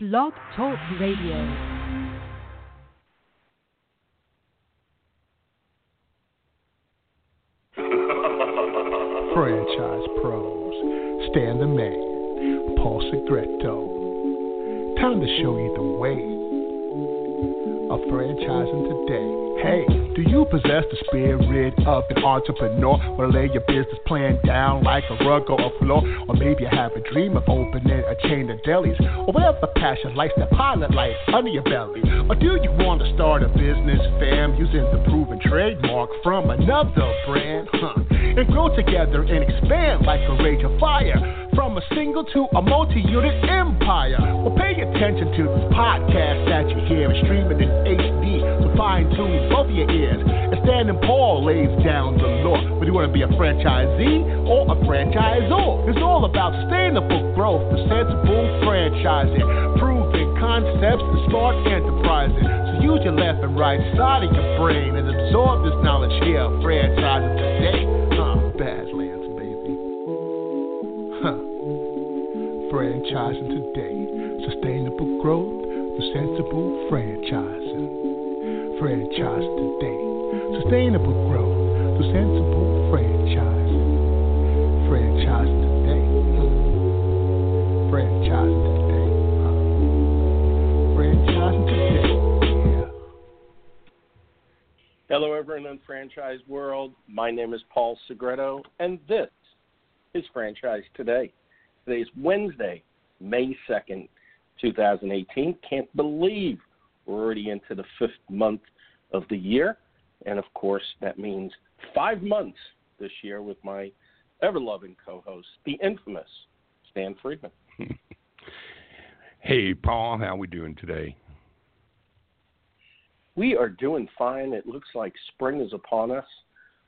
Blog Talk Radio. Franchise pros, Stan the Man, Paul Segreto. Time to show you the way of franchising today. Hey, do you possess the spirit of an entrepreneur? Or lay your business plan down like a rug or a floor? Or maybe you have a dream of opening a chain of delis? Or whatever passion lights that pilot light under your belly? Or do you want to start a business, fam, using the proven trademark from another brand? Huh. And grow together and expand like a rage of fire from a single to a multi-unit empire. Well, pay attention to this podcast that you hear and streaming in HD, so fine tune both your ears. And Stan and Paul lays down the law. Whether you want to be a franchisee or a franchisor, it's all about sustainable growth, the sensible franchising, proven concepts, the smart enterprising. So use your left and right side of your brain and absorb this knowledge here, franchising today. Uh, Franchising today. Sustainable growth, the sensible franchising franchise today. Sustainable growth through sensible franchise. Franchise today. Franchise today. Franchise today. Hello, everyone in franchise world. My name is Paul Segreto, and this is Franchise Today. Today is Wednesday, May 2nd, 2018. Can't believe we're already into the fifth month of the year. And of course, that means five months this year with my ever loving co host, the infamous Stan Friedman. hey, Paul, how are we doing today? We are doing fine. It looks like spring is upon us.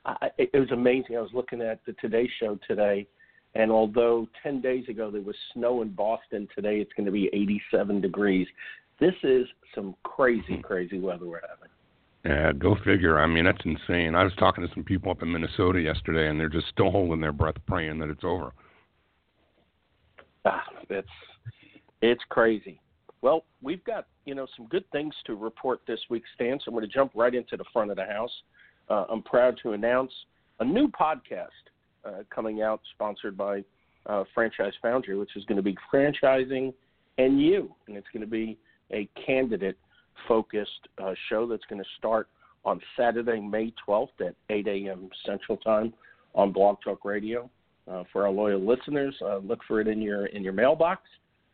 I, it was amazing. I was looking at the Today Show today, and although 10 days ago there was snow in Boston, today it's going to be 87 degrees. This is some crazy, crazy weather we're having. Yeah, go figure. I mean, that's insane. I was talking to some people up in Minnesota yesterday, and they're just still holding their breath, praying that it's over. Ah, it's it's crazy. Well, we've got you know some good things to report this week, Stan. So I'm going to jump right into the front of the house. Uh, I'm proud to announce a new podcast uh, coming out, sponsored by uh, Franchise Foundry, which is going to be franchising and you, and it's going to be a candidate focused uh, show that's going to start on Saturday, May 12th at 8 a.m. Central Time on Blog Talk Radio. Uh, for our loyal listeners, uh, look for it in your in your mailbox,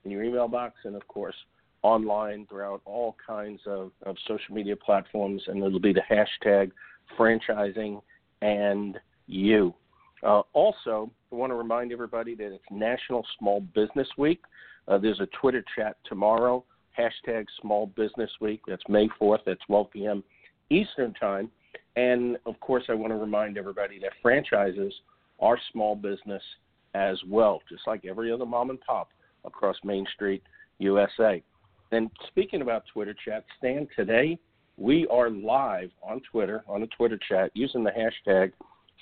in your email box, and of course online throughout all kinds of, of social media platforms. And it'll be the hashtag franchising and you. Uh, also, I want to remind everybody that it's National Small Business Week. Uh, there's a Twitter chat tomorrow hashtag Small Business Week. That's May 4th at 12 p.m. Eastern Time. And of course, I want to remind everybody that franchises are small business as well, just like every other mom and pop across Main Street, USA. And speaking about Twitter chat, Stan, today we are live on Twitter, on the Twitter chat, using the hashtag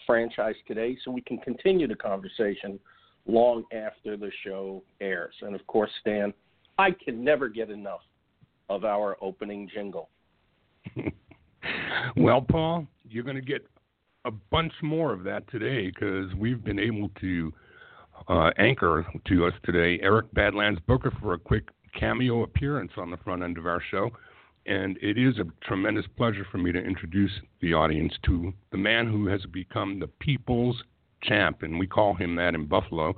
franchise today so we can continue the conversation long after the show airs. And of course, Stan, I can never get enough of our opening jingle. well, Paul, you're going to get a bunch more of that today because we've been able to uh, anchor to us today Eric Badlands Booker for a quick cameo appearance on the front end of our show. And it is a tremendous pleasure for me to introduce the audience to the man who has become the people's champ, and we call him that in Buffalo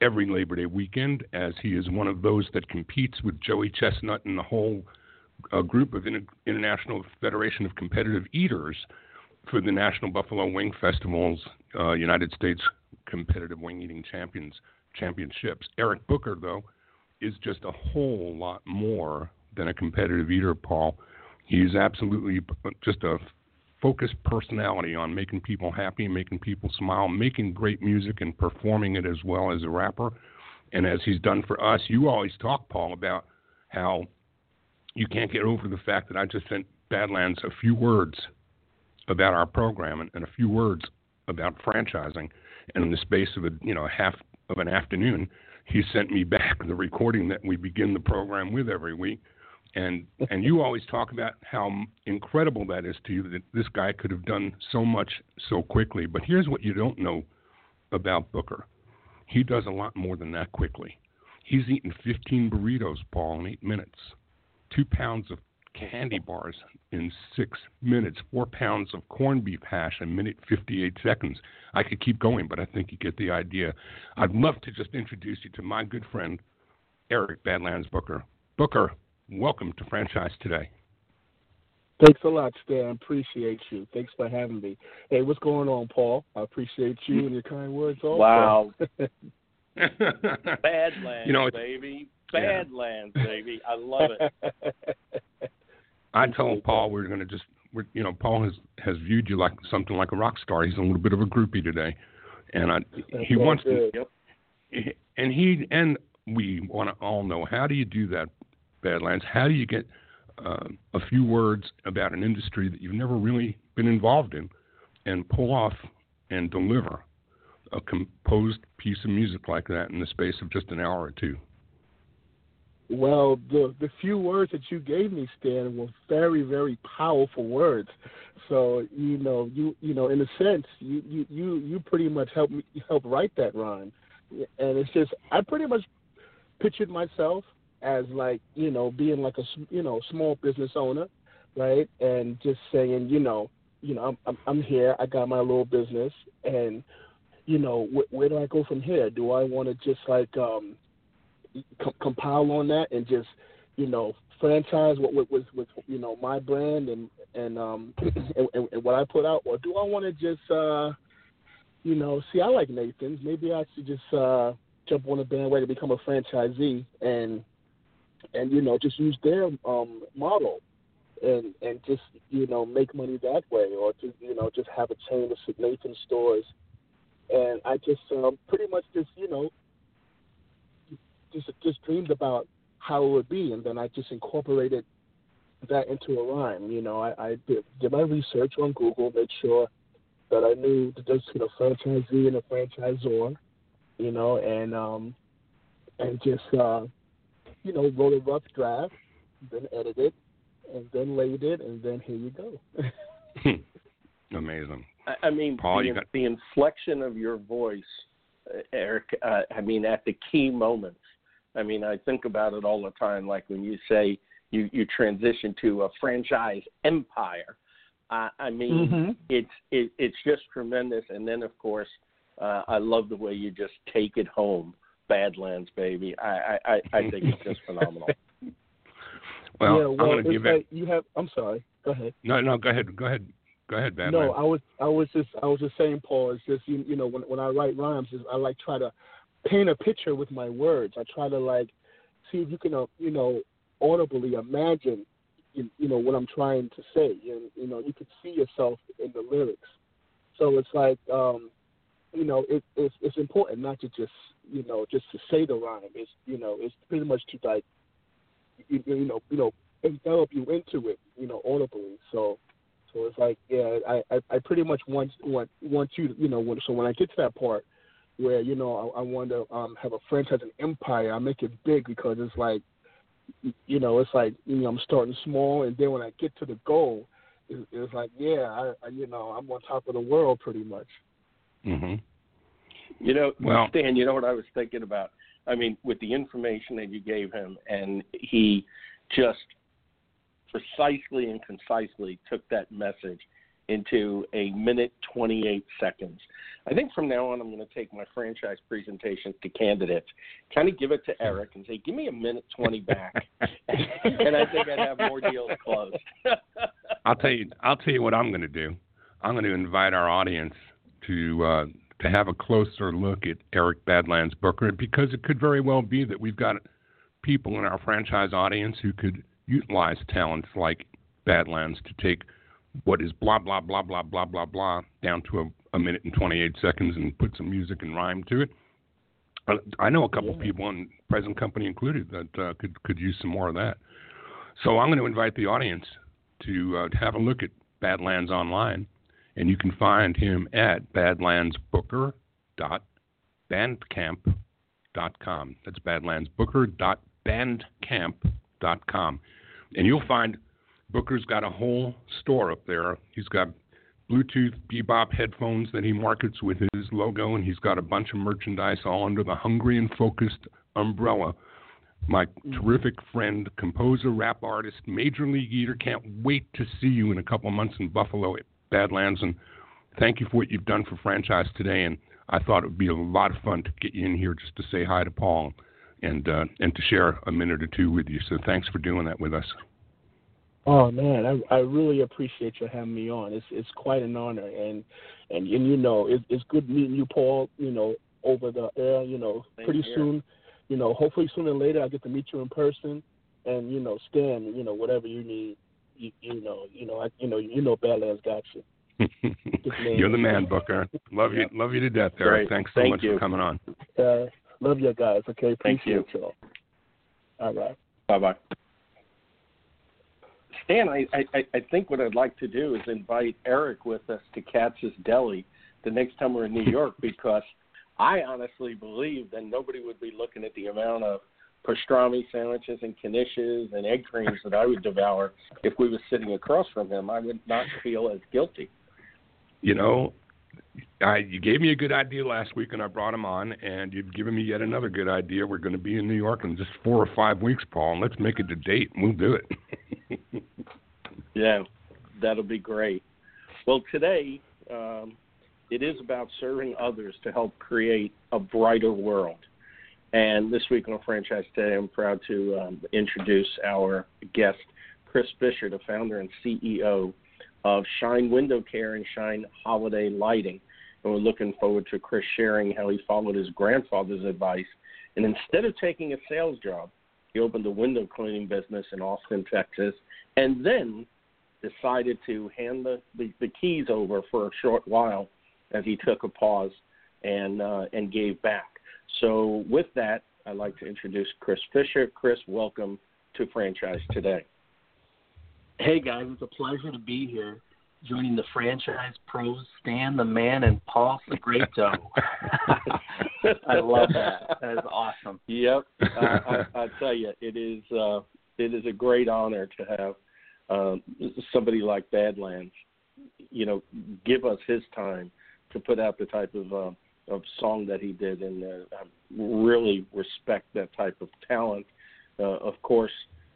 every Labor Day weekend, as he is one of those that competes with Joey Chestnut and the whole uh, group of Inter- International Federation of Competitive Eaters for the National Buffalo Wing Festival's uh, United States Competitive Wing Eating Champions Championships. Eric Booker, though, is just a whole lot more than a competitive eater, Paul. He's absolutely uh, just a focused personality on making people happy, making people smile, making great music, and performing it as well as a rapper. And as he's done for us, you always talk, Paul, about how you can't get over the fact that I just sent Badlands a few words about our program and, and a few words about franchising. And in the space of a you know half of an afternoon, he sent me back the recording that we begin the program with every week. And and you always talk about how incredible that is to you that this guy could have done so much so quickly. But here's what you don't know about Booker. He does a lot more than that quickly. He's eaten 15 burritos, Paul, in eight minutes. Two pounds of candy bars in six minutes. Four pounds of corned beef hash in minute 58 seconds. I could keep going, but I think you get the idea. I'd love to just introduce you to my good friend, Eric Badlands Booker. Booker, welcome to Franchise Today. Thanks a lot, Stan. Appreciate you. Thanks for having me. Hey, what's going on, Paul? I appreciate you and your kind words also. Wow. Badlands, you know, baby. Badlands, yeah. baby. I love it. I told Paul we are going to just, we're, you know, Paul has has viewed you like something like a rock star. He's a little bit of a groupie today, and I, he wants to, yep. and he and we want to all know how do you do that, Badlands? How do you get uh, a few words about an industry that you've never really been involved in, and pull off and deliver a composed piece of music like that in the space of just an hour or two? Well, the the few words that you gave me, Stan, were very, very powerful words. So you know, you you know, in a sense, you you you, you pretty much helped me help write that rhyme, and it's just I pretty much pictured myself as like you know being like a you know small business owner, right, and just saying you know you know I'm I'm, here, I got my little business, and you know wh- where do I go from here? Do I want to just like um com- compile on that and just you know franchise what with, with, with you know my brand and and um and, and, and what I put out, or do I want to just uh you know see I like Nathan's. Maybe I should just uh jump on a bandwagon and become a franchisee and and you know just use their um model and and just you know make money that way or to you know just have a chain of Nathan stores and I just um, pretty much just you know just just dreamed about how it would be, and then I just incorporated that into a rhyme. You know, I, I did, did my research on Google, made sure that I knew that there's you know franchisee and a franchisor, you know, and um and just uh you know wrote a rough draft, then edited, and then laid it, and then here you go. Amazing. I, I mean, Paul, the, got... the inflection of your voice, uh, Eric. Uh, I mean, at the key moments I mean, I think about it all the time. Like when you say you you transition to a franchise empire. Uh, I mean, mm-hmm. it's it, it's just tremendous. And then of course, uh, I love the way you just take it home, Badlands, baby. I I I think it's just phenomenal. Well, yeah, well, I'm going to give like it. You have. I'm sorry. Go ahead. No, no, go ahead. Go ahead. Go ahead, Badlands. No, I was I was just I was just saying, Paul. It's just you, you know when when I write rhymes, I like try to paint a picture with my words. I try to like see if you can, uh, you know, audibly imagine, you, you know, what I'm trying to say, and you know, you can see yourself in the lyrics. So it's like, um, you know, it, it's it's important not to just, you know, just to say the rhyme. It's you know, it's pretty much to like, you, you know, you know, envelop you into it, you know, audibly. So. So it's like, yeah, I, I, I pretty much want want want you, to, you know, when, so when I get to that part, where you know I, I want to um, have a franchise an empire. I make it big because it's like, you know, it's like you know I'm starting small, and then when I get to the goal, it, it's like yeah, I, I you know I'm on top of the world pretty much. Hmm You know, well, Stan, you know what I was thinking about? I mean, with the information that you gave him, and he just precisely and concisely took that message into a minute 28 seconds. I think from now on, I'm going to take my franchise presentations to candidates, kind of give it to Eric and say, give me a minute 20 back. and I think I'd have more deals closed. I'll tell you, I'll tell you what I'm going to do. I'm going to invite our audience to, uh, to have a closer look at Eric Badlands Booker because it could very well be that we've got people in our franchise audience who could utilize talents like Badlands to take – what is blah blah blah blah blah blah blah down to a, a minute and 28 seconds and put some music and rhyme to it. Uh, I know a couple yeah. people, and present company included, that uh, could could use some more of that. So I'm going to invite the audience to, uh, to have a look at Badlands online, and you can find him at badlandsbooker.bandcamp badlandsbooker.com. That's badlandsbooker.bandcamp.com. And you'll find Booker's got a whole store up there. He's got Bluetooth bebop headphones that he markets with his logo, and he's got a bunch of merchandise all under the Hungry and Focused umbrella. My terrific friend, composer, rap artist, major league eater, can't wait to see you in a couple months in Buffalo at Badlands. And thank you for what you've done for franchise today. And I thought it would be a lot of fun to get you in here just to say hi to Paul and uh, and to share a minute or two with you. So thanks for doing that with us. Oh man, I I really appreciate you having me on. It's it's quite an honor, and and and you know it, it's good meeting you, Paul. You know over the air. You know Same pretty here. soon. You know hopefully sooner or later I get to meet you in person, and you know Stan. You know whatever you need. You, you know you know I you know you know Badlands got you. You're the man, Booker. Love Yep. you, love you to death, Eric. Great. Thanks so Thank much you. for coming on. Uh, love you guys. Okay, Thank appreciate you. all All right. Bye bye. Stan, I, I, I think what I'd like to do is invite Eric with us to Katz's Deli the next time we're in New York because I honestly believe that nobody would be looking at the amount of pastrami sandwiches and knishes and egg creams that I would devour if we were sitting across from him. I would not feel as guilty. You know, I, you gave me a good idea last week, and I brought him on, and you've given me yet another good idea. We're going to be in New York in just four or five weeks, Paul, and let's make it a date, and we'll do it. Yeah, that'll be great. Well, today um, it is about serving others to help create a brighter world. And this week on Franchise Today, I'm proud to um, introduce our guest, Chris Fisher, the founder and CEO of Shine Window Care and Shine Holiday Lighting. And we're looking forward to Chris sharing how he followed his grandfather's advice. And instead of taking a sales job, he opened a window cleaning business in Austin, Texas, and then decided to hand the, the, the keys over for a short while as he took a pause and uh, and gave back. So with that, I'd like to introduce Chris Fisher. Chris, welcome to Franchise Today. Hey guys, it's a pleasure to be here, joining the franchise pros, Stan the Man and Paul the Segreto. I love that. That is awesome. Yep, uh, I, I tell you, it is uh, it is a great honor to have um, somebody like Badlands, you know, give us his time to put out the type of uh, of song that he did, and uh, I really respect that type of talent. Uh, of course,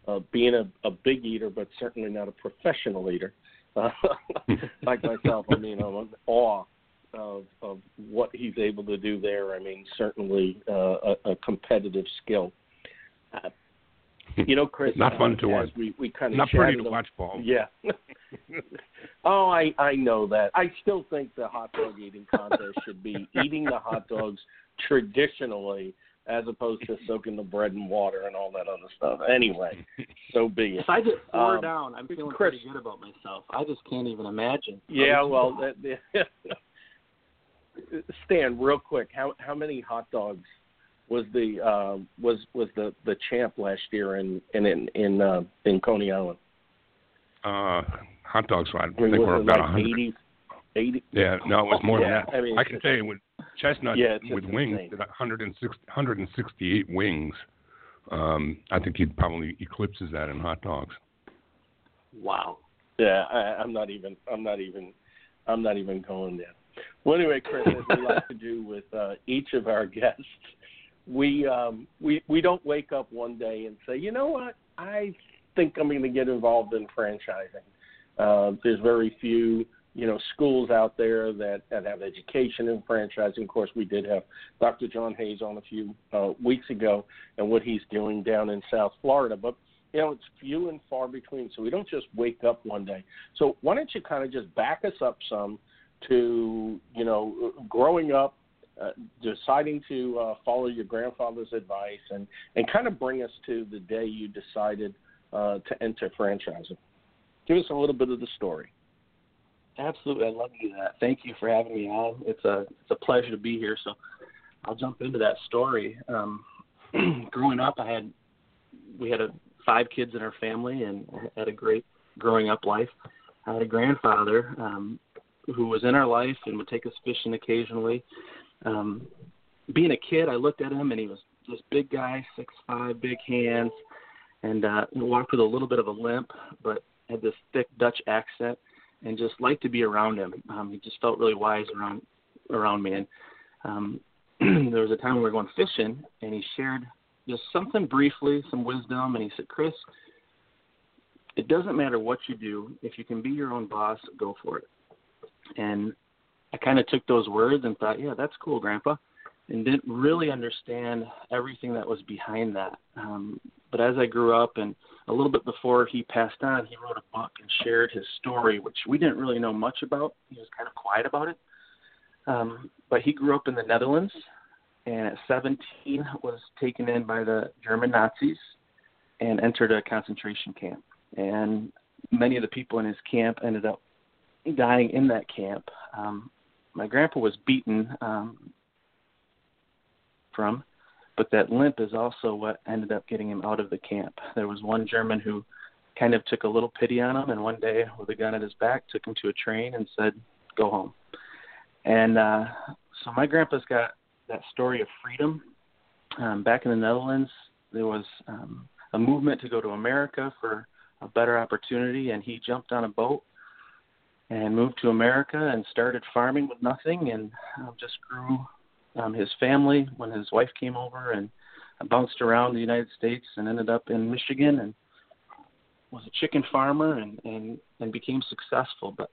uh, being a, a big eater, but certainly not a professional eater, like myself. I mean, I'm in awe of of what he's able to do there. I mean, certainly uh, a, a competitive skill. Uh, you know, Chris, Not fun to watch. We we kind of Not pretty to watch, Paul. Yeah. oh, I I know that. I still think the hot dog eating contest should be eating the hot dogs traditionally as opposed to soaking the bread in water and all that other stuff. Anyway, so be it. If I get four Um, down, I'm feeling Chris- pretty good about myself. I just can't even imagine. Yeah, well, that, that, Stan, real quick, how how many hot dogs was the uh, was was the the champ last year in in in in, uh, in Coney Island? Uh, hot dogs, I I mean, think we're about a like 100. 80, 80? Yeah, no, it was more Yeah, than that. I mean, can tell you with Chestnut Yeah, with just wings, insane. 160, 168 wings. Um, I think he probably eclipses that in hot dogs. Wow. Yeah, I, I'm not even. I'm not even. I'm not even going there. Well, anyway, Chris, as we like to do with uh, each of our guests, we um, we we don't wake up one day and say, you know what, I think I'm going to get involved in franchising. Uh, there's very few, you know, schools out there that that have education in franchising. Of course, we did have Dr. John Hayes on a few uh, weeks ago, and what he's doing down in South Florida, but you know, it's few and far between. So we don't just wake up one day. So why don't you kind of just back us up some to, you know, growing up, uh, deciding to uh, follow your grandfather's advice, and and kind of bring us to the day you decided uh, to enter franchising. Give us a little bit of the story. Absolutely, I'd love do that. Thank you for having me on. It's a it's a pleasure to be here. So I'll jump into that story. Um, growing up, I had we had a, five kids in our family and had a great growing up life. I had a grandfather um, who was in our life and would take us fishing occasionally. Um, being a kid, I looked at him and he was this big guy, six five, big hands, and uh, walked with a little bit of a limp, but had this thick Dutch accent, and just liked to be around him. Um, he just felt really wise around around me, and um, there was a time we were going fishing, and he shared just something briefly, some wisdom, and he said, "Chris, it doesn't matter what you do. If you can be your own boss, go for it." And I kind of took those words and thought, "Yeah, that's cool, Grandpa." and didn't really understand everything that was behind that. Um, but as I grew up and a little bit before he passed on, he wrote a book and shared his story, which we didn't really know much about. He was kind of quiet about it. Um, but he grew up in the Netherlands and at 17 was taken in by the German Nazis and entered a concentration camp. And many of the people in his camp ended up dying in that camp. Um, my grandpa was beaten um, from. But that limp is also what ended up getting him out of the camp. There was one German who kind of took a little pity on him, and one day, with a gun at his back, took him to a train and said, "Go home." And uh, so my grandpa's got that story of freedom. Um, back in the Netherlands, there was um, a movement to go to America for a better opportunity, and he jumped on a boat and moved to America and started farming with nothing, and uh, just grew um, his family when his wife came over and bounced around the United States and ended up in Michigan and was a chicken farmer and and and became successful. But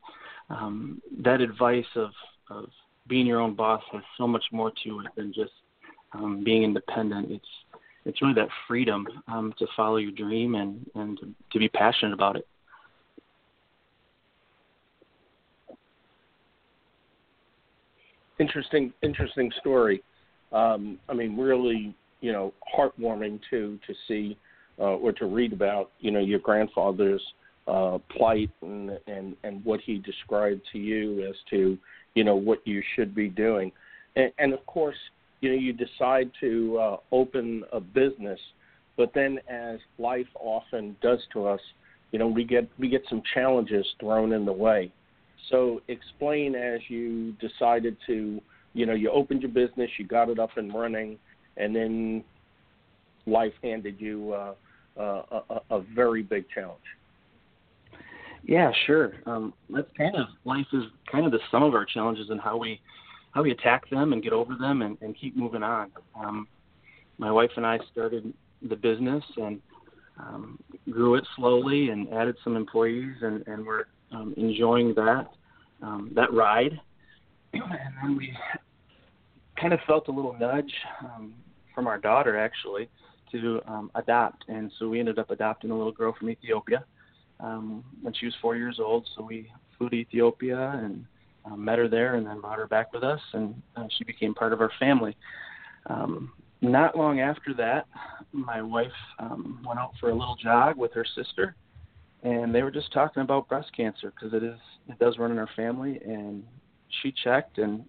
um, that advice of of being your own boss has so much more to it than just um, being independent. It's it's really that freedom um, to follow your dream and and to be passionate about it. Interesting interesting story. Um, I mean, really, you know, heartwarming too to see uh, or to read about, you know, your grandfather's uh, plight and and and what he described to you as to, you know, what you should be doing, and, and of course, you know, you decide to uh, open a business, but then as life often does to us, you know, we get we get some challenges thrown in the way so explain as you decided to, you know, you opened your business, you got it up and running, and then life handed you uh, uh, a, a very big challenge. Yeah, sure. Um, that's kind of life is kind of the sum of our challenges and how we how we attack them and get over them and, and keep moving on. Um, my wife and I started the business and um, grew it slowly and added some employees and, and we're um, enjoying that um, that ride, and then we kind of felt a little nudge um, from our daughter actually to um, adopt, and so we ended up adopting a little girl from Ethiopia um, when she was four years old. So we flew to Ethiopia and uh, met her there, and then brought her back with us, and uh, she became part of our family. Um, not long after that, my wife um, went out for a little jog with her sister, and they were just talking about breast cancer because it is it does run in our family and she checked and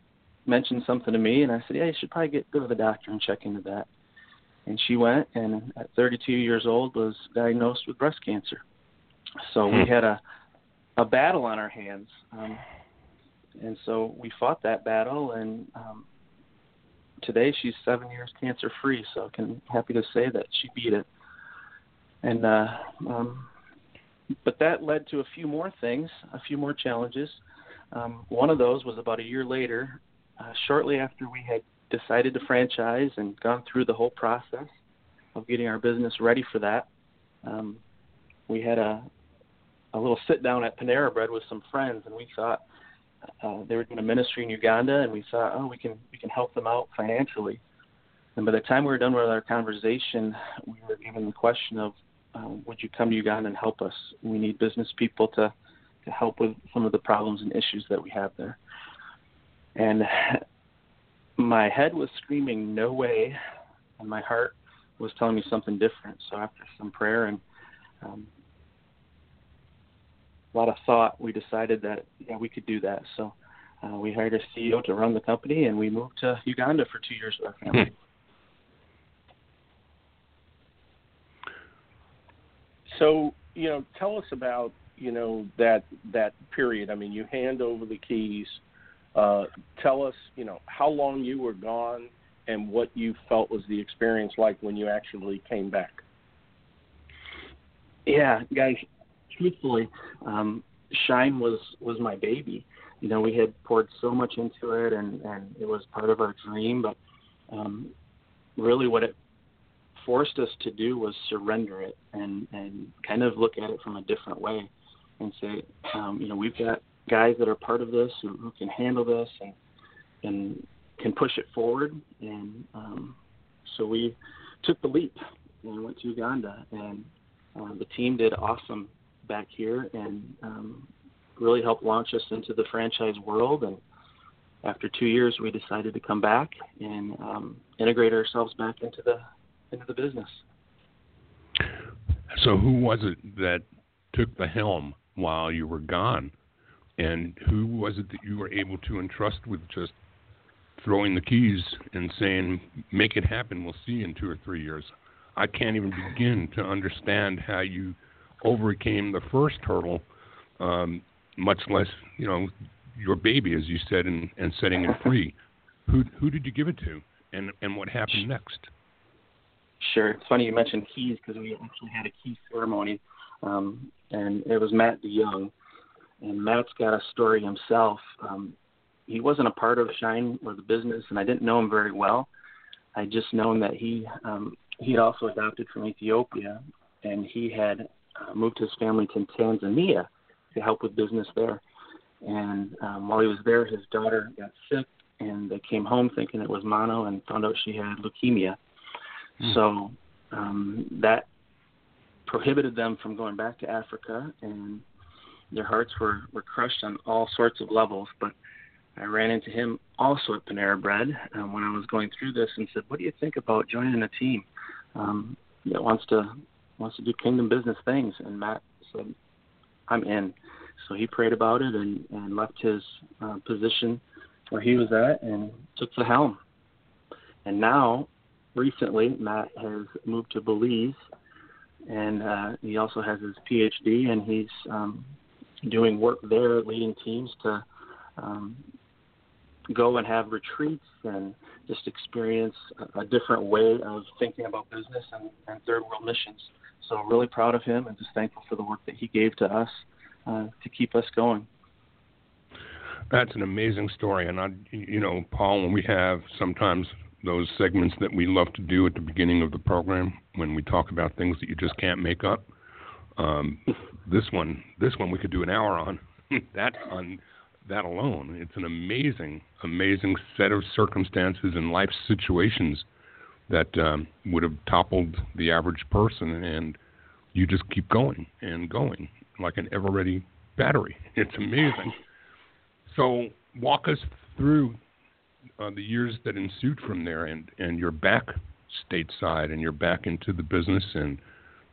mentioned something to me and I said yeah you should probably get go to the doctor and check into that. And she went and at 32 years old was diagnosed with breast cancer. So hmm. we had a a battle on our hands um and so we fought that battle and um today she's seven years cancer free so I can happy to say that she beat it. And uh um but that led to a few more things, a few more challenges. Um, one of those was about a year later, uh, shortly after we had decided to franchise and gone through the whole process of getting our business ready for that. Um, we had a a little sit down at Panera Bread with some friends, and we thought uh, they were doing a ministry in Uganda, and we thought, oh, we can we can help them out financially. And by the time we were done with our conversation, we were given the question of um, would you come to Uganda and help us? We need business people to, to help with some of the problems and issues that we have there. And my head was screaming, no way, and my heart was telling me something different. So after some prayer and um, a lot of thought, we decided that yeah, we could do that. So uh, we hired a CEO to run the company, and we moved to Uganda for two years with our family. So, you know, tell us about you know that that period. I mean, you hand over the keys. Uh, tell us, you know, how long you were gone, and what you felt was the experience like when you actually came back. Yeah, guys, truthfully, um, Shine was was my baby. You know, we had poured so much into it, and and it was part of our dream. But um, really, what it forced us to do was surrender it and and kind of look at it from a different way, and say, um, you know, we've got guys that are part of this who, who can handle this and and can push it forward. And um, so we took the leap and went to Uganda, and uh, the team did awesome back here and um, really helped launch us into the franchise world. And after two years, we decided to come back and um, integrate ourselves back into the into the business. So, who was it that took the helm while you were gone? And who was it that you were able to entrust with just throwing the keys and saying, make it happen, we'll see you in two or three years? I can't even begin to understand how you overcame the first hurdle, um, much less, you know, your baby, as you said, and, and setting it free. Who who did you give it to, and and what happened next? Sure. It's funny you mentioned keys because we actually had a key ceremony, um, and it was Matt DeYoung, and Matt's got a story himself. Um, he wasn't a part of Shine or the business, and I didn't know him very well. I just known that he um, he had also adopted from Ethiopia, and he had uh, moved his family to Tanzania to help with business there. And um, while he was there, his daughter got sick, and they came home thinking it was mono, and found out she had leukemia. Mm. So um, that prohibited them from going back to Africa, and their hearts were, were crushed on all sorts of levels. But I ran into him also at Panera Bread um, when I was going through this and said, "What do you think about joining a team um, that wants to wants to do kingdom business things?" And Matt said, "I'm in." So he prayed about it and, and left his uh, position where he was at and took the helm. And now, recently, Matt has moved to Belize, and uh, he also has his PhD, and he's um, doing work there, leading teams to um, go and have retreats and just experience a, a different way of thinking about business and, and third world missions. So really proud of him and just thankful for the work that he gave to us uh, to keep us going. That's an amazing story, and I, you know, Paul, when we have sometimes those segments that we love to do at the beginning of the program when we talk about things that you just can't make up. Um, this one, this one, we could do an hour on that on that alone. It's an amazing, amazing set of circumstances and life situations that um, would have toppled the average person, and you just keep going and going like an Eveready battery. It's amazing. So, walk us through uh, the years that ensued from there, and, and you're back stateside and you're back into the business, and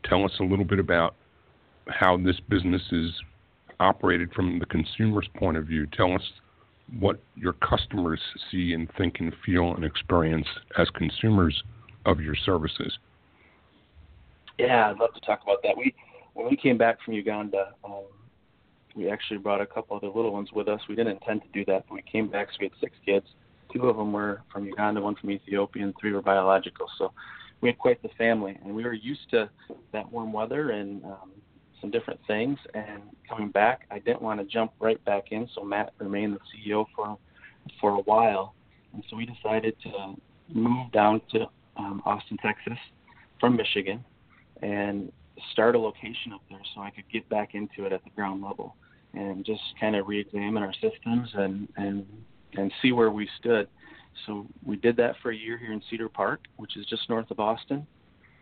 tell us a little bit about how this business is operated from the consumer's point of view. Tell us what your customers see and think and feel and experience as consumers of your services. Yeah, I'd love to talk about that. We when we came back from Uganda, um, we actually brought a couple other little ones with us. We didn't intend to do that, but we came back, so we had six kids. Two of them were from Uganda, one from Ethiopia, and three were biological. So we had quite the family, and we were used to that warm weather and um, some different things. And coming back, I didn't want to jump right back in, so Matt remained the CEO for for a while. And so we decided to move down to um, Austin, Texas, from Michigan, and start a location up there so I could get back into it at the ground level and just kind of re-examine our systems and and and see where we stood. So we did that for a year here in Cedar Park, which is just north of Austin,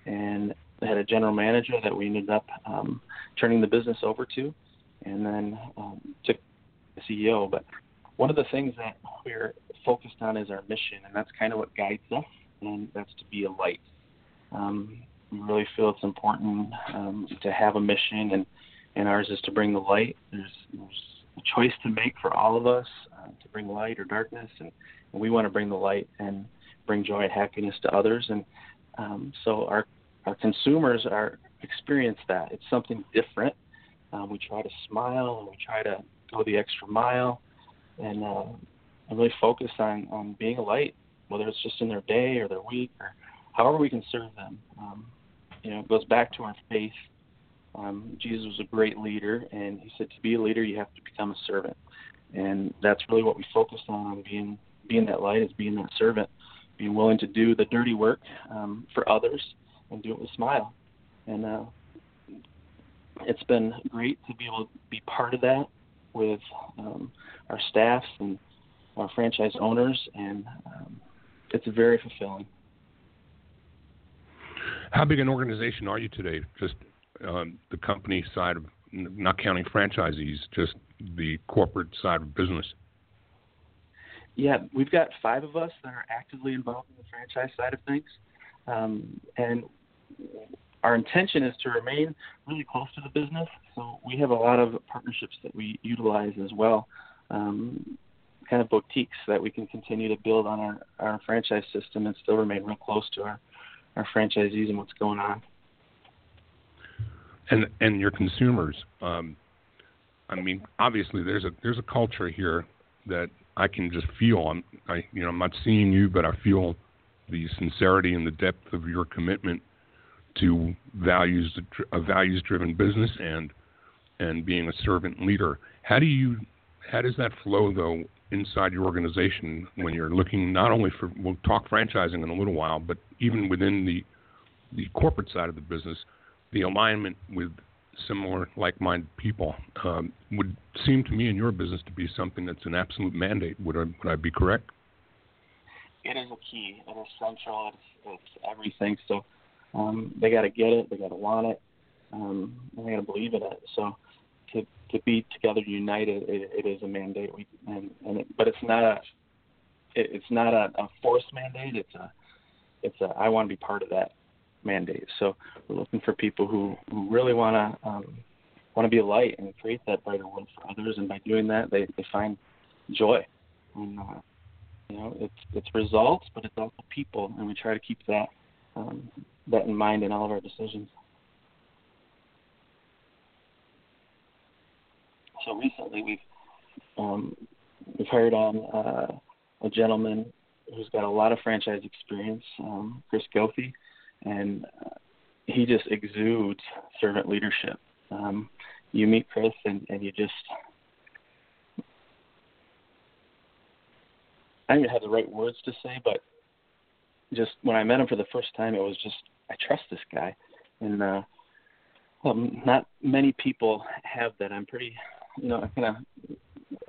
and had a general manager that we ended up um, turning the business over to, and then um, took the CEO. But one of the things that we're focused on is our mission, and that's kind of what guides us, and that's to be a light. Um, we really feel it's important um, to have a mission, and and ours is to bring the light. There's, there's a choice to make for all of us to bring light or darkness, and, and we want to bring the light and bring joy and happiness to others. And um, so our our consumers are experience that. It's something different. Um, we try to smile and we try to go the extra mile, and uh, and really focus on on being a light whether it's just in their day or their week or however we can serve them. Um, you know, it goes back to our faith. Um, Jesus was a great leader, and he said to be a leader, you have to become a servant, and that's really what we focused on, being being that light, is being that servant, being willing to do the dirty work um, for others and do it with a smile. And uh, it's been great to be able to be part of that with um, our staffs and our franchise owners, and um, it's very fulfilling. How big an organization are you today? Just um, the company side of, not counting franchisees, just the corporate side of business. Yeah, we've got five of us that are actively involved in the franchise side of things, um, and our intention is to remain really close to the business. So we have a lot of partnerships that we utilize as well, um, kind of boutiques that we can continue to build on our, our franchise system and still remain real close to our our franchisees and what's going on. And and your consumers. Um, I mean, obviously there's a there's a culture here that I can just feel. I'm I you know I'm not seeing you, but I feel the sincerity and the depth of your commitment to values a values driven business and and being a servant leader. How do you how does that flow though inside your organization when you're looking not only for we'll talk franchising in a little while, but even within the the corporate side of the business, the alignment with similar like-minded people um, would seem to me in your business to be something that's an absolute mandate. Would I, would I be correct? It is a key. It is central. It's, it's everything. So um, they got to get it. They got to want it. Um, and they got to believe in it. So to to be together united it, it is a mandate we and, and it, but it's not a it, it's not a, a forced mandate it's a it's a I want to be part of that mandate. So we're looking for people who who really want to um, want to be a light and create that brighter world for others. And by doing that they they find joy. And uh, you know it's it's results but it's also people. And we try to keep that um, that in mind in all of our decisions. So recently we've um, we've hired on uh, a gentleman who's got a lot of franchise experience, um, Chris Gothi, and he just exudes servant leadership. Um, you meet Chris and, and you just I don't even have the right words to say, but just when I met him for the first time, it was just I trust this guy, and uh, um, not many people have that. I'm pretty you know, I kind of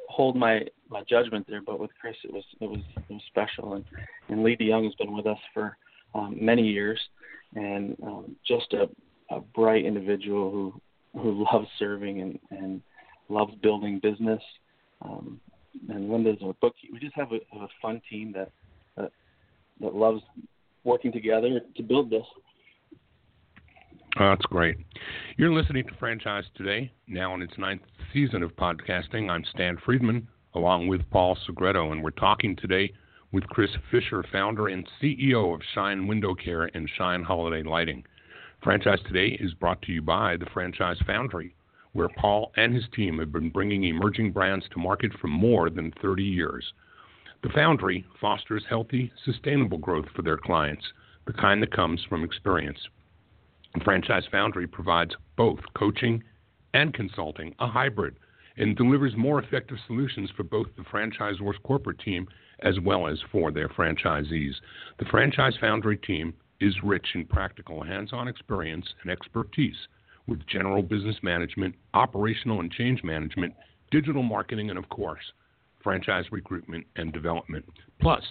hold my my judgment there. But with Chris, it was it was it was special, and and Lee DeYoung has been with us for um, many years, and um, just a, a bright individual who who loves serving and and loves building business. Um, and Linda's a book. We just have a, a fun team that, that that loves working together to build this. Oh, that's great. You're listening to Franchise Today, now in its ninth season of podcasting. I'm Stan Friedman, along with Paul Segreto, and we're talking today with Chris Fisher, founder and CEO of Shine Window Care and Shine Holiday Lighting. Franchise Today is brought to you by the Franchise Foundry, where Paul and his team have been bringing emerging brands to market for more than 30 years. The Foundry fosters healthy, sustainable growth for their clients, the kind that comes from experience. The Franchise Foundry provides both coaching and consulting, a hybrid, and delivers more effective solutions for both the franchisor's corporate team as well as for their franchisees. The Franchise Foundry team is rich in practical hands on experience and expertise with general business management, operational and change management, digital marketing, and of course, franchise recruitment and development. Plus,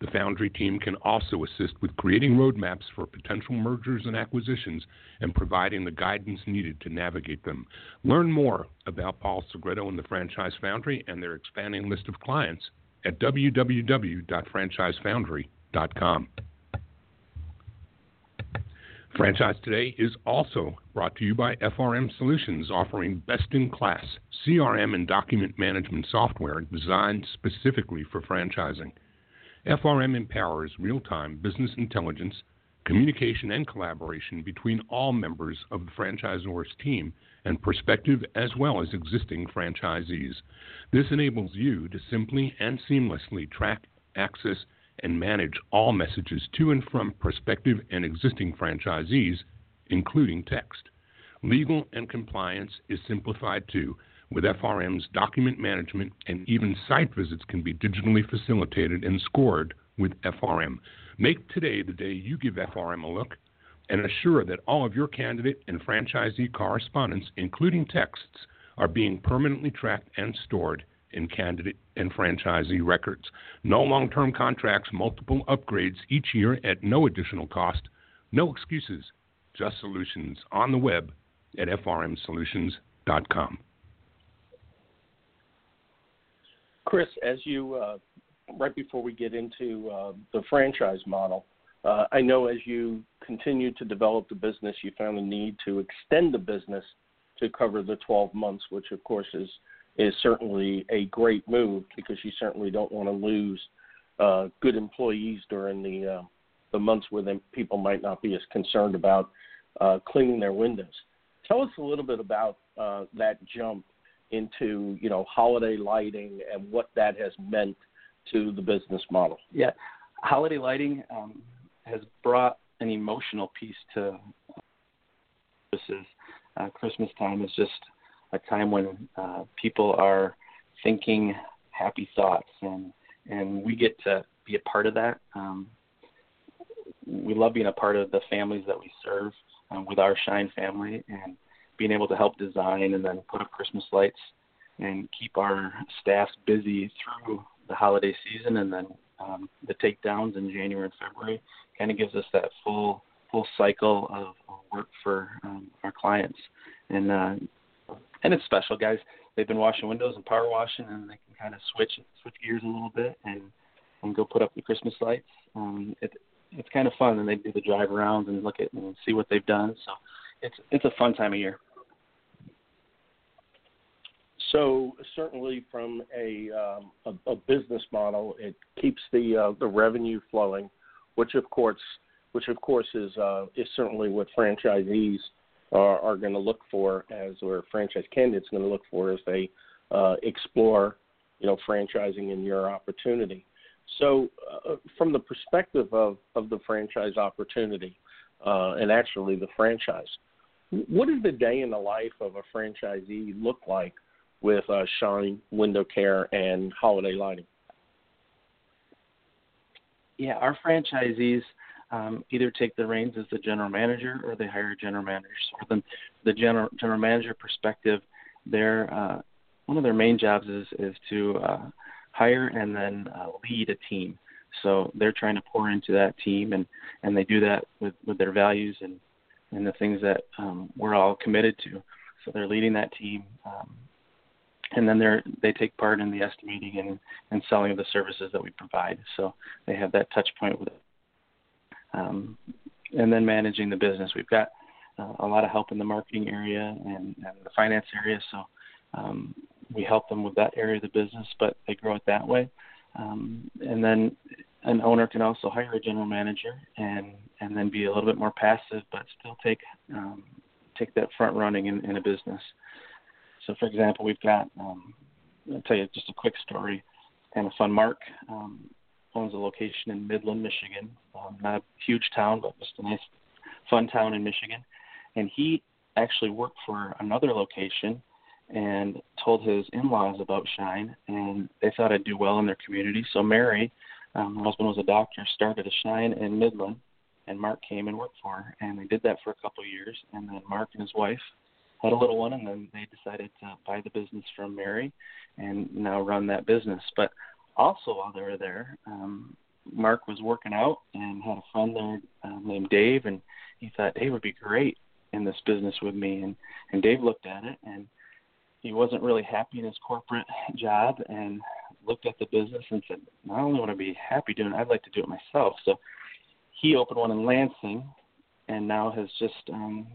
the Foundry team can also assist with creating roadmaps for potential mergers and acquisitions and providing the guidance needed to navigate them. Learn more about Paul Segreto and the Franchise Foundry and their expanding list of clients at www.franchisefoundry.com. Franchise Today is also brought to you by FRM Solutions, offering best in class CRM and document management software designed specifically for franchising. FRM empowers real time business intelligence, communication, and collaboration between all members of the franchisor's team and prospective as well as existing franchisees. This enables you to simply and seamlessly track, access, and manage all messages to and from prospective and existing franchisees, including text. Legal and compliance is simplified too, with FRM's document management, and even site visits can be digitally facilitated and scored with FRM. Make today the day you give FRM a look and assure that all of your candidate and franchisee correspondence, including texts, are being permanently tracked and stored in candidate and franchisee records. No long term contracts, multiple upgrades each year at no additional cost. No excuses, just solutions on the web at frmsolutions.com. Chris, as you, uh, right before we get into uh, the franchise model, uh, I know as you continue to develop the business, you found a need to extend the business to cover the 12 months, which of course is is certainly a great move because you certainly don't want to lose uh, good employees during the uh, the months where people might not be as concerned about uh, cleaning their windows. Tell us a little bit about uh, that jump into you know holiday lighting and what that has meant to the business model. Yeah, holiday lighting um, has brought an emotional piece to services. Uh, Christmas time is just a time when uh, people are thinking happy thoughts, and and we get to be a part of that. Um, we love being a part of the families that we serve um, with our Shine family, and being able to help design and then put up Christmas lights and keep our staff busy through the holiday season, and then um, the takedowns in January and February kind of gives us that full full cycle of, work for um, our clients. And uh, and it's special, guys. They've been washing windows and power washing, and they can kind of switch switch gears a little bit and and go put up the Christmas lights. Um, it, it's kind of fun, and they do the drive arounds and look at and see what they've done. So it's it's a fun time of year. So certainly, from a um, a, a business model, it keeps the uh, the revenue flowing, which of course which of course is uh, is certainly what franchisees are, are going to look for as or franchise candidates going to look for as they uh, explore, you know, franchising in your opportunity. So, uh, from the perspective of, of the franchise opportunity, uh, and actually the franchise, what does the day in the life of a franchisee look like with uh, Shine Window Care and Holiday Lighting? Yeah, our franchisees um, either take the reins as the general manager or they hire general manager. So from the general general manager perspective, their uh, one of their main jobs is is to uh, hire and then uh, lead a team. So they're trying to pour into that team, and and they do that with with their values and and the things that um, we're all committed to. So they're leading that team. Um, and then they're they take part in the estimating and, and selling of the services that we provide. So they have that touch point with um, and then managing the business. We've got uh, a lot of help in the marketing area and, and the finance area, so um, we help them with that area of the business, but they grow it that way. Um, and then an owner can also hire a general manager and and then be a little bit more passive, but still take um, take that front running in, in a business. So, for example, we've got um, I'll tell you just a quick story, kind of fun. Mark um, owns a location in Midland, Michigan. Um, not a huge town, but just a nice, fun town in Michigan. And he actually worked for another location and told his in-laws about Shine, and they thought I'd do well in their community. So Mary, um, her husband was a doctor, started a Shine in Midland, and Mark came and worked for her. And they did that for a couple of years, and then Mark and his wife had a little one, and then they decided to buy the business from Mary, and now run that business. But also while they were there, um, Mark was working out and had a friend there uh, named Dave, and he thought Dave would be great in this business with me. And and Dave looked at it, and he wasn't really happy in his corporate job, and looked at the business and said, "Not only want to be happy doing it, I'd like to do it myself." So he opened one in Lansing, and now has just um,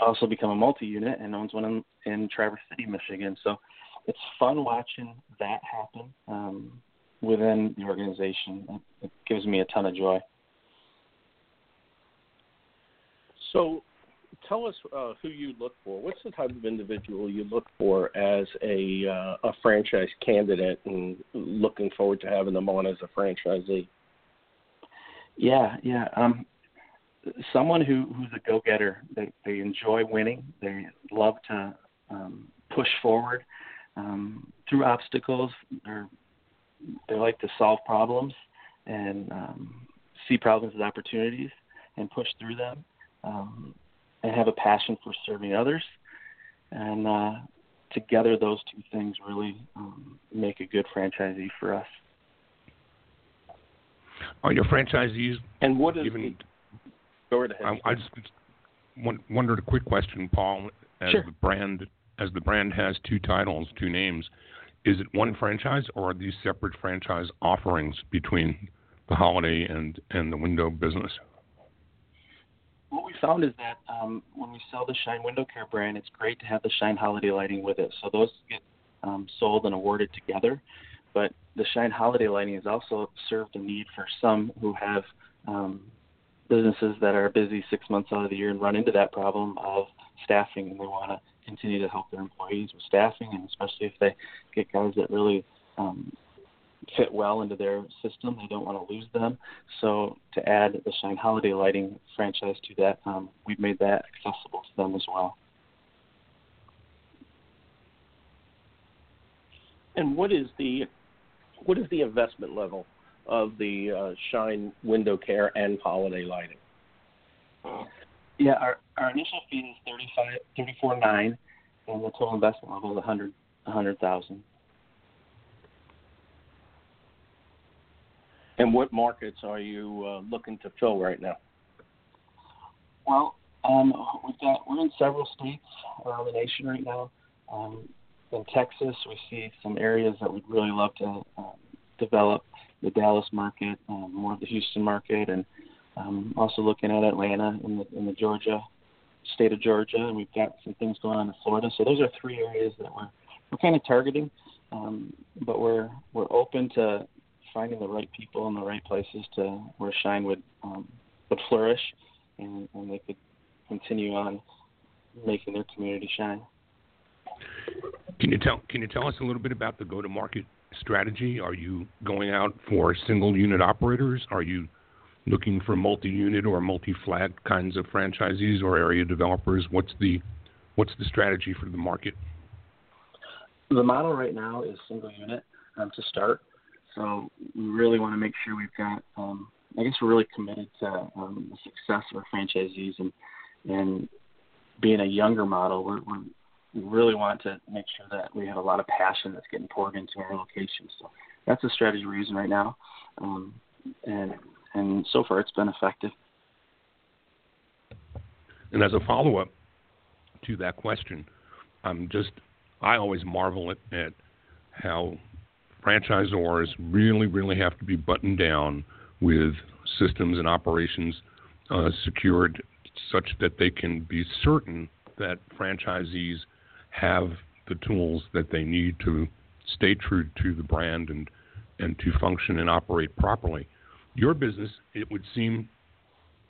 also become a multi-unit and owns one in, in Traverse City, Michigan. So it's fun watching that happen um, within the organization. It, gives me a ton of joy. So, tell us uh, who you look for. What's the type of individual you look for as a uh, a franchise candidate, and looking forward to having them on as a franchisee? Yeah, yeah. Um, someone who who's a go getter. They they enjoy winning. They love to um, push forward um, through obstacles. They're, they like to solve problems and um, see problems as opportunities and push through them. Um, and have a passion for serving others. And uh, together, those two things really um, make a good franchisee for us. Are your franchisees and what is even? The, go ahead. I, I just wondered a quick question, Paul. As sure. the brand, as the brand has two titles, two names, is it one franchise or are these separate franchise offerings between the holiday and and the window business? What we found is that um, when we sell the Shine Window Care brand, it's great to have the Shine Holiday Lighting with it. So those get um, sold and awarded together. But the Shine Holiday Lighting has also served a need for some who have um, businesses that are busy six months out of the year and run into that problem of staffing, and they want to continue to help their employees with staffing, and especially if they get guys that really um, fit well into their system, they don't want to lose them. So to add the Shine Holiday Lighting franchise to that, um, we've made that accessible to them as well. And what is the what is the investment level of the uh, Shine window care and holiday lighting? Yeah, our, our initial fee is thirty five thirty four nine, and the total investment level is a hundred a hundred thousand. And what markets are you uh, looking to fill right now? Well, um, we've got we're in several states around the nation right now. Um, in Texas, we see some areas that we'd really love to um, develop the Dallas market, um, more of the Houston market, and um, also looking at Atlanta in the in the Georgia state of Georgia, and we've got some things going on in Florida. So those are three areas that we're we're kind of targeting, um, but we're we're open to finding the right people in the right places to where Shine would um, would flourish, and, and they could continue on making their community shine. Can you tell Can you tell us a little bit about the go to market strategy? Are you going out for single unit operators? Are you looking for multi unit or multi flag kinds of franchisees or area developers? What's the What's the strategy for the market? The model right now is single unit um, to start. So we really want to make sure we've got. Um, I guess we're really committed to um, the success of our franchisees and and being a younger model. We're we really want to make sure that we have a lot of passion that's getting poured into our locations. So that's the strategy we're using right now, um, and and so far it's been effective. And as a follow up to that question, I'm just I always marvel at, at how franchisors really really have to be buttoned down with systems and operations uh, secured such that they can be certain that franchisees have the tools that they need to stay true to the brand and and to function and operate properly. Your business, it would seem,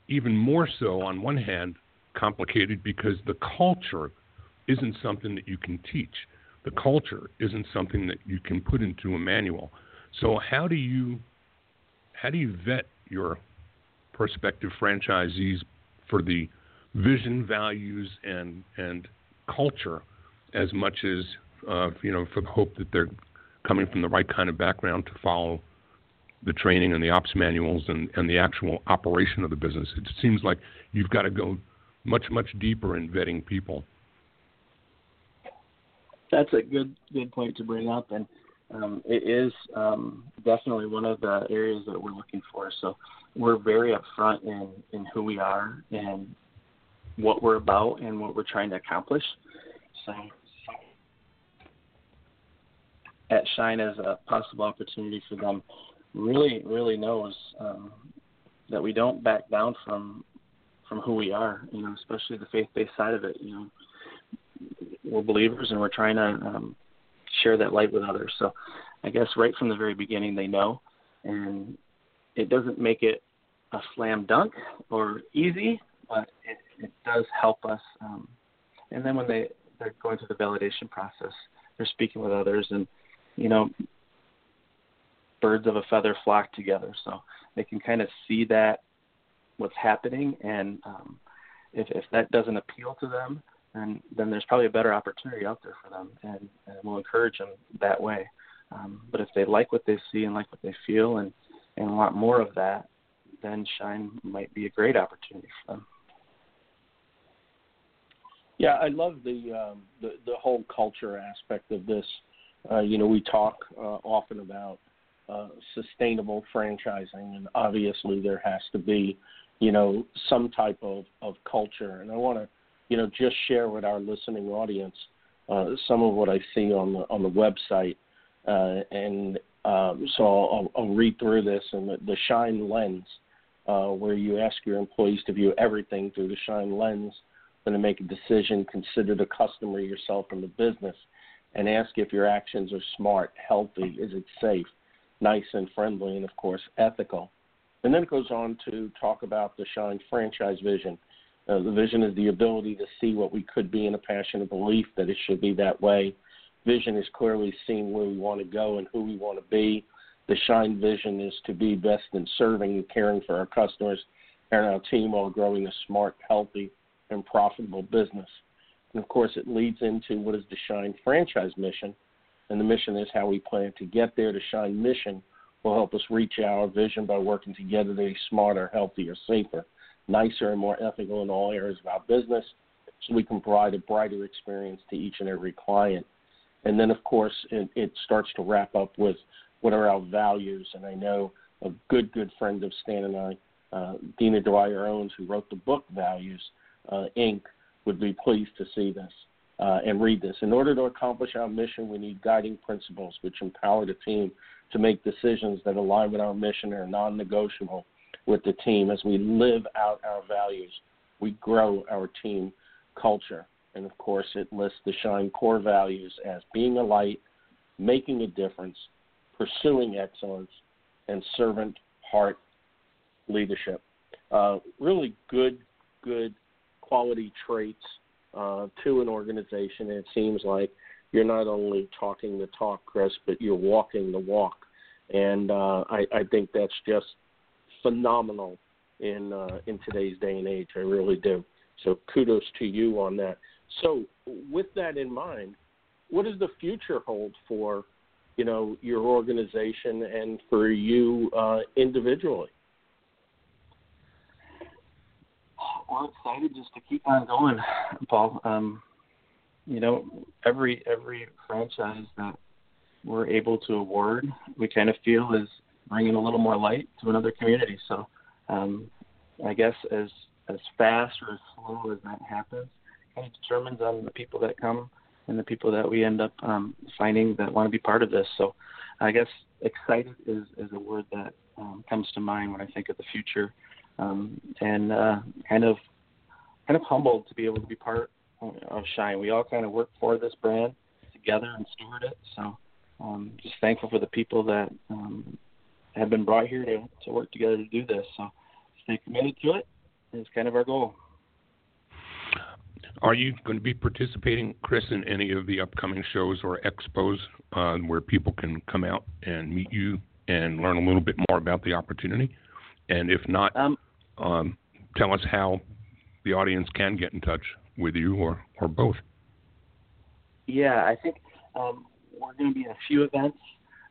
even more so on one hand, complicated because the culture isn't something that you can teach. The culture isn't something that you can put into a manual. So how do you how do you vet your prospective franchisees for the vision, values, and and culture as much as uh, you know for the hope that they're coming from the right kind of background to follow the training and the ops manuals and, and the actual operation of the business. It seems like you've got to go much much deeper in vetting people. That's a good good point to bring up, and um, it is um, definitely one of the areas that we're looking for. So we're very upfront in in who we are and what we're about and what we're trying to accomplish. So at Shine as a possible opportunity for them really, really knows um, that we don't back down from from who we are. You know, especially the faith-based side of it. You know, we're believers and we're trying to um, share that light with others. So, I guess right from the very beginning they know, and it doesn't make it a slam dunk or easy, but it, it does help us. Um, and then when they they're going through the validation process, they're speaking with others, and you know, birds of a feather flock together. So they can kind of see that what's happening, and um, if if that doesn't appeal to them, then then there's probably a better opportunity out there for them, and, and we'll encourage them that way. Um, but if they like what they see and like what they feel, and and want more of that, then Shine might be a great opportunity for them. Yeah, I love the um, the the whole culture aspect of this. Uh, you know, we talk uh, often about uh, sustainable franchising, and obviously there has to be, you know, some type of of culture. And I want to, you know, just share with our listening audience uh, some of what I see on the on the website, uh, and um, so I'll, I'll read through this and the, the Shine lens, where you ask your employees to view everything through the Shine lens going to make a decision, consider the customer, yourself, and the business, and ask if your actions are smart, healthy, is it safe, nice and friendly, and of course ethical. And then it goes on to talk about the Shine franchise vision. Uh, the vision is the ability to see what we could be in a passionate belief that it should be that way. Vision is clearly seeing where we want to go and who we want to be. The Shine vision is to be best in serving and caring for our customers and our team while growing a smart, healthy, and profitable business. And of course, it leads into what is the Shine franchise mission. And the mission is how we plan to get there. The Shine mission will help us reach our vision by working together to be smarter, healthier, safer, nicer, and more ethical in all areas of our business so we can provide a brighter experience to each and every client. And then, of course, it, it starts to wrap up with what are our values. And I know a good, good friend of Stan and I, uh, Dina Dwyer Owens, who wrote the book Values, uh, Inc., would be pleased to see this uh, and read this. In order to accomplish our mission, we need guiding principles which empower the team to make decisions that align with our mission and are non negotiable with the team. As we live out our values, we grow our team culture. And of course, it lists the Shine core values as being a light, making a difference, pursuing excellence, and servant heart leadership. Uh, really good, good quality traits uh, to an organization. And it seems like you're not only talking the talk, Chris, but you're walking the walk. And uh, I, I think that's just phenomenal in uh, in today's day and age. I really do. So kudos to you on that. So with that in mind, what does the future hold for you know your organization and for you uh, individually? We're excited just to keep on going, Paul. Um, you know, every every franchise that we're able to award, we kind of feel is bringing a little more light to another community. So, um, I guess as as fast or as slow as that happens, kind of determines on the people that come and the people that we end up um, finding that want to be part of this. So, I guess excited is is a word that um, comes to mind when I think of the future um, and uh, kind of kind of humbled to be able to be part of Shine. We all kind of work for this brand together and steward it. So um, just thankful for the people that um, have been brought here to, to work together to do this. So stay committed to it. It's kind of our goal. Are you going to be participating, Chris, in any of the upcoming shows or expos uh, where people can come out and meet you and learn a little bit more about the opportunity? And if not, um, um, tell us how the audience can get in touch with you or, or both. Yeah, I think um, we're going to be in a few events.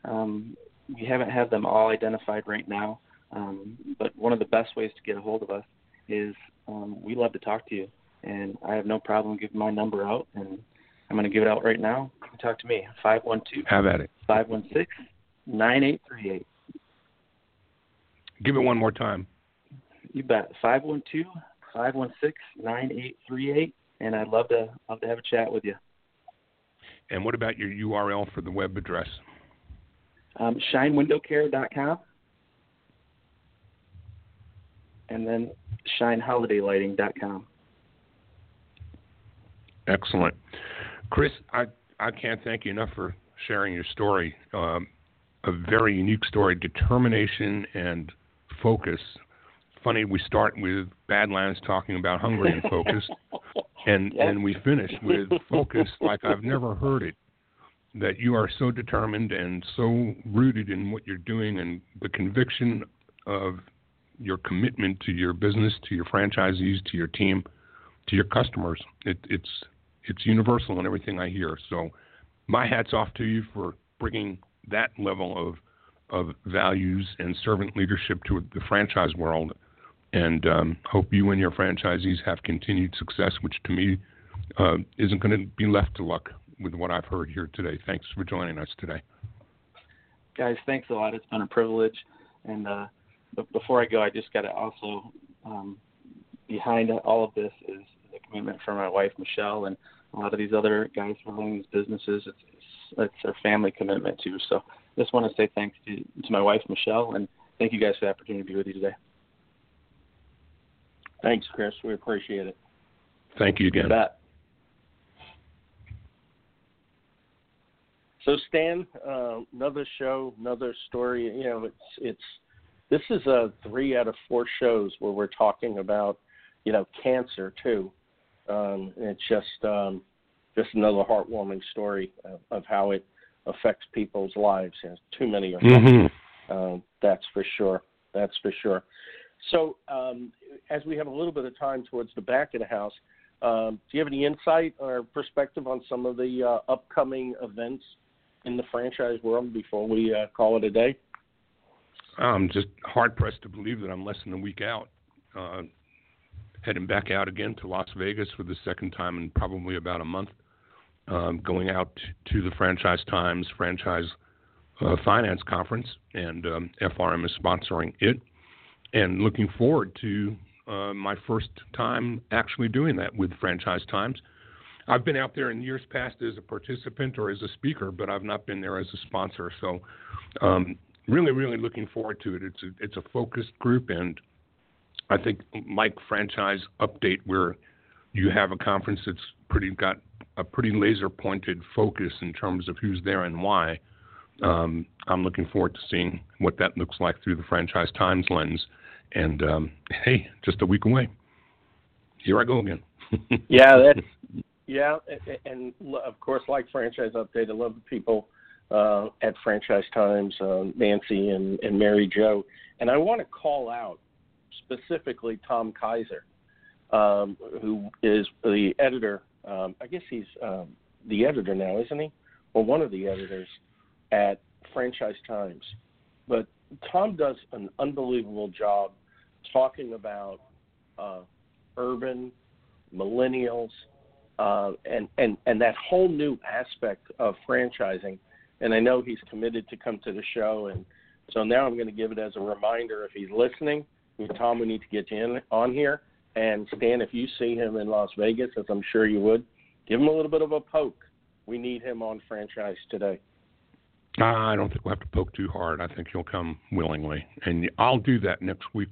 Um, we haven't had them all identified right now, um, but one of the best ways to get a hold of us is um, we love to talk to you, and I have no problem giving my number out, and I'm going to give it out right now. You can talk to me, 512 Have at it. 516 9838. Give it one more time. You bet. 512 516 9838. And I'd love to love to have a chat with you. And what about your URL for the web address? Um, shinewindowcare.com. And then shineholidaylighting.com. Excellent. Chris, I, I can't thank you enough for sharing your story. Um, a very unique story, determination and focus funny we start with Badlands talking about hungry and focused, and and we finish with focus like I've never heard it. that you are so determined and so rooted in what you're doing and the conviction of your commitment to your business, to your franchisees, to your team, to your customers. It, it's it's universal in everything I hear. So, my hats off to you for bringing that level of of values and servant leadership to the franchise world. And um, hope you and your franchisees have continued success, which to me uh, isn't going to be left to luck with what I've heard here today. Thanks for joining us today. Guys, thanks a lot. It's been a privilege. And uh, before I go, I just got to also um, behind all of this is the commitment from my wife Michelle and a lot of these other guys running these businesses. It's, it's, it's their family commitment too. So just want to say thanks to, to my wife Michelle and thank you guys for the opportunity to be with you today. Thanks, Chris. We appreciate it. Thank you again. So Stan, uh, another show, another story. You know, it's it's this is a three out of four shows where we're talking about you know cancer too. Um, it's just um, just another heartwarming story of, of how it affects people's lives. There's too many of them. Mm-hmm. Uh, that's for sure. That's for sure. So, um, as we have a little bit of time towards the back of the house, um, do you have any insight or perspective on some of the uh, upcoming events in the franchise world before we uh, call it a day? I'm just hard pressed to believe that I'm less than a week out. Uh, heading back out again to Las Vegas for the second time in probably about a month. Um, going out to the Franchise Times Franchise uh, Finance Conference, and um, FRM is sponsoring it. And looking forward to uh, my first time actually doing that with Franchise Times. I've been out there in years past as a participant or as a speaker, but I've not been there as a sponsor. So, um, really, really looking forward to it. It's a, it's a focused group, and I think like Franchise Update, where you have a conference that's pretty got a pretty laser pointed focus in terms of who's there and why. Um, I'm looking forward to seeing what that looks like through the Franchise Times lens. And um, hey, just a week away. Here I go again. yeah, that's yeah, and of course, like Franchise Update, I love the people uh, at Franchise Times, uh, Nancy and, and Mary Jo, and I want to call out specifically Tom Kaiser, um, who is the editor. Um, I guess he's um, the editor now, isn't he? Or one of the editors at Franchise Times. But Tom does an unbelievable job talking about uh, urban millennials uh, and and and that whole new aspect of franchising. And I know he's committed to come to the show, and so now I'm going to give it as a reminder if he's listening. Tom, we need to get you in on here. And Stan, if you see him in Las Vegas, as I'm sure you would, give him a little bit of a poke. We need him on franchise today. I don't think we'll have to poke too hard. I think he'll come willingly, and I'll do that next week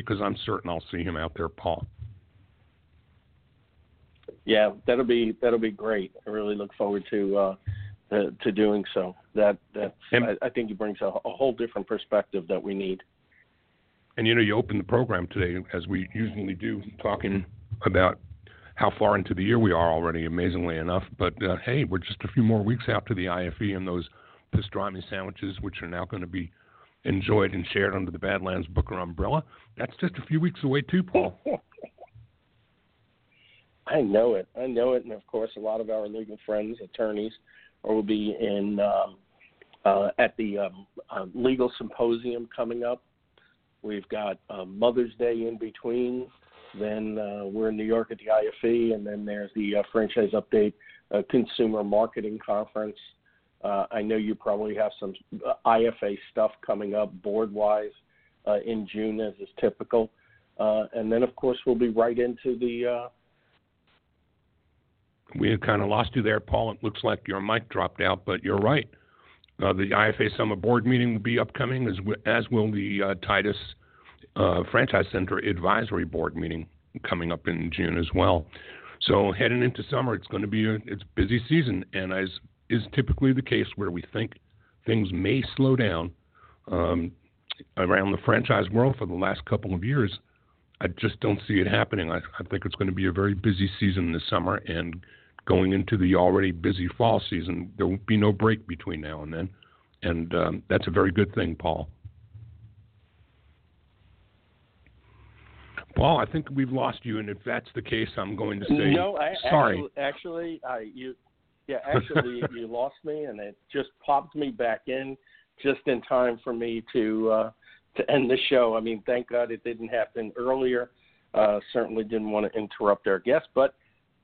because I'm certain I'll see him out there, Paul yeah, that'll be that'll be great. I really look forward to uh, to, to doing so. That that I, I, think he brings a, a, whole different perspective that we need. And you know, you opened the program today as we usually do, talking about how far into the year we are already. Amazingly enough, but uh, hey, we're just a few more weeks out to the IFE and those pastrami sandwiches, which are now going to be enjoyed and shared under the Badlands Booker umbrella. That's just a few weeks away too, Paul. I know it. I know it, and of course, a lot of our legal friends, attorneys, will be in um, uh, at the um, uh, legal symposium coming up. We've got uh, Mother's Day in between. Then uh, we're in New York at the IFE, and then there's the uh, Franchise Update uh, Consumer Marketing Conference. Uh, I know you probably have some uh, IFA stuff coming up board wise uh, in June, as is typical. Uh, and then, of course, we'll be right into the uh, we kind of lost you there, Paul. It looks like your mic dropped out, but you're right. Uh, the IFA Summer Board meeting will be upcoming, as, as will the Titus Franchise Center Advisory Board meeting coming up in June as well. So heading into summer, it's going to be a it's busy season, and as is typically the case where we think things may slow down um, around the franchise world for the last couple of years, I just don't see it happening. I, I think it's going to be a very busy season this summer, and going into the already busy fall season. There won't be no break between now and then, and um, that's a very good thing, Paul. Paul, I think we've lost you, and if that's the case, I'm going to say no. I, sorry. Actually, actually, I you, yeah, actually, you lost me, and it just popped me back in just in time for me to uh, to end the show. I mean, thank God it didn't happen earlier. Uh, certainly didn't want to interrupt our guest, but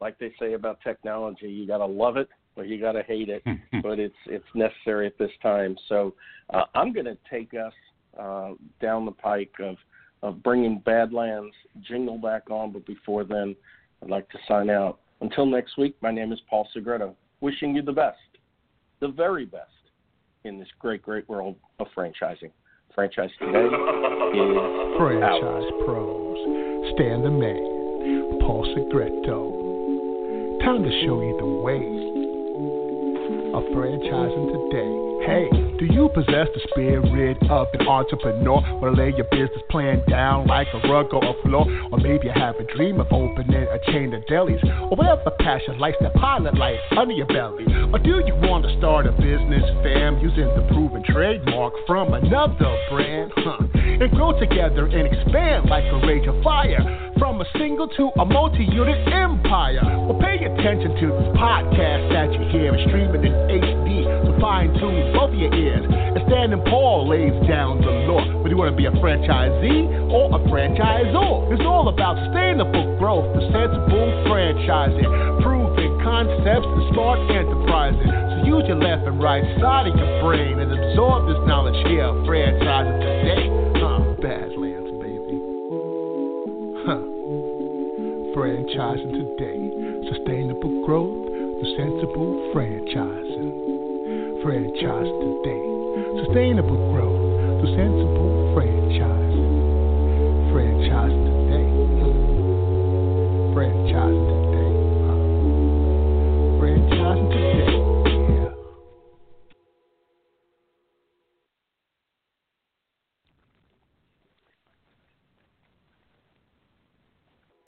like they say about technology, you got to love it or you got to hate it, but it's it's necessary at this time. So uh, I'm going to take us uh, down the pike of of bringing Badlands jingle back on, but before then, I'd like to sign out. Until next week, my name is Paul Segreto, wishing you the best, the very best in this great, great world of franchising. Franchise today is Franchise out. Pros. Stan the Man. Paul Segreto. Time to show you the way of franchising today. Hey, do you possess the spirit of an entrepreneur? Wanna lay your business plan down like a rug or a floor? Or maybe you have a dream of opening a chain of delis? Or whatever passion lights that pilot light under your belly? Or do you want to start a business, fam, using the proven trademark from another brand? Huh. And grow together and expand like a rage of fire from a single to a multi-unit empire. Well, pay attention to this podcast that you hear and streaming in HD, so fine tune both your ears. And Stan and Paul lays down the law. Whether you want to be a franchisee or a franchisor, it's all about sustainable growth, the sensible franchising, proven concepts, the smart enterprising. So use your left and right side of your brain and absorb this knowledge here, franchising today. Franchising today. Sustainable growth, the sensible franchising franchise today. Sustainable growth through sensible franchise. Franchise today. Franchise today. Franchise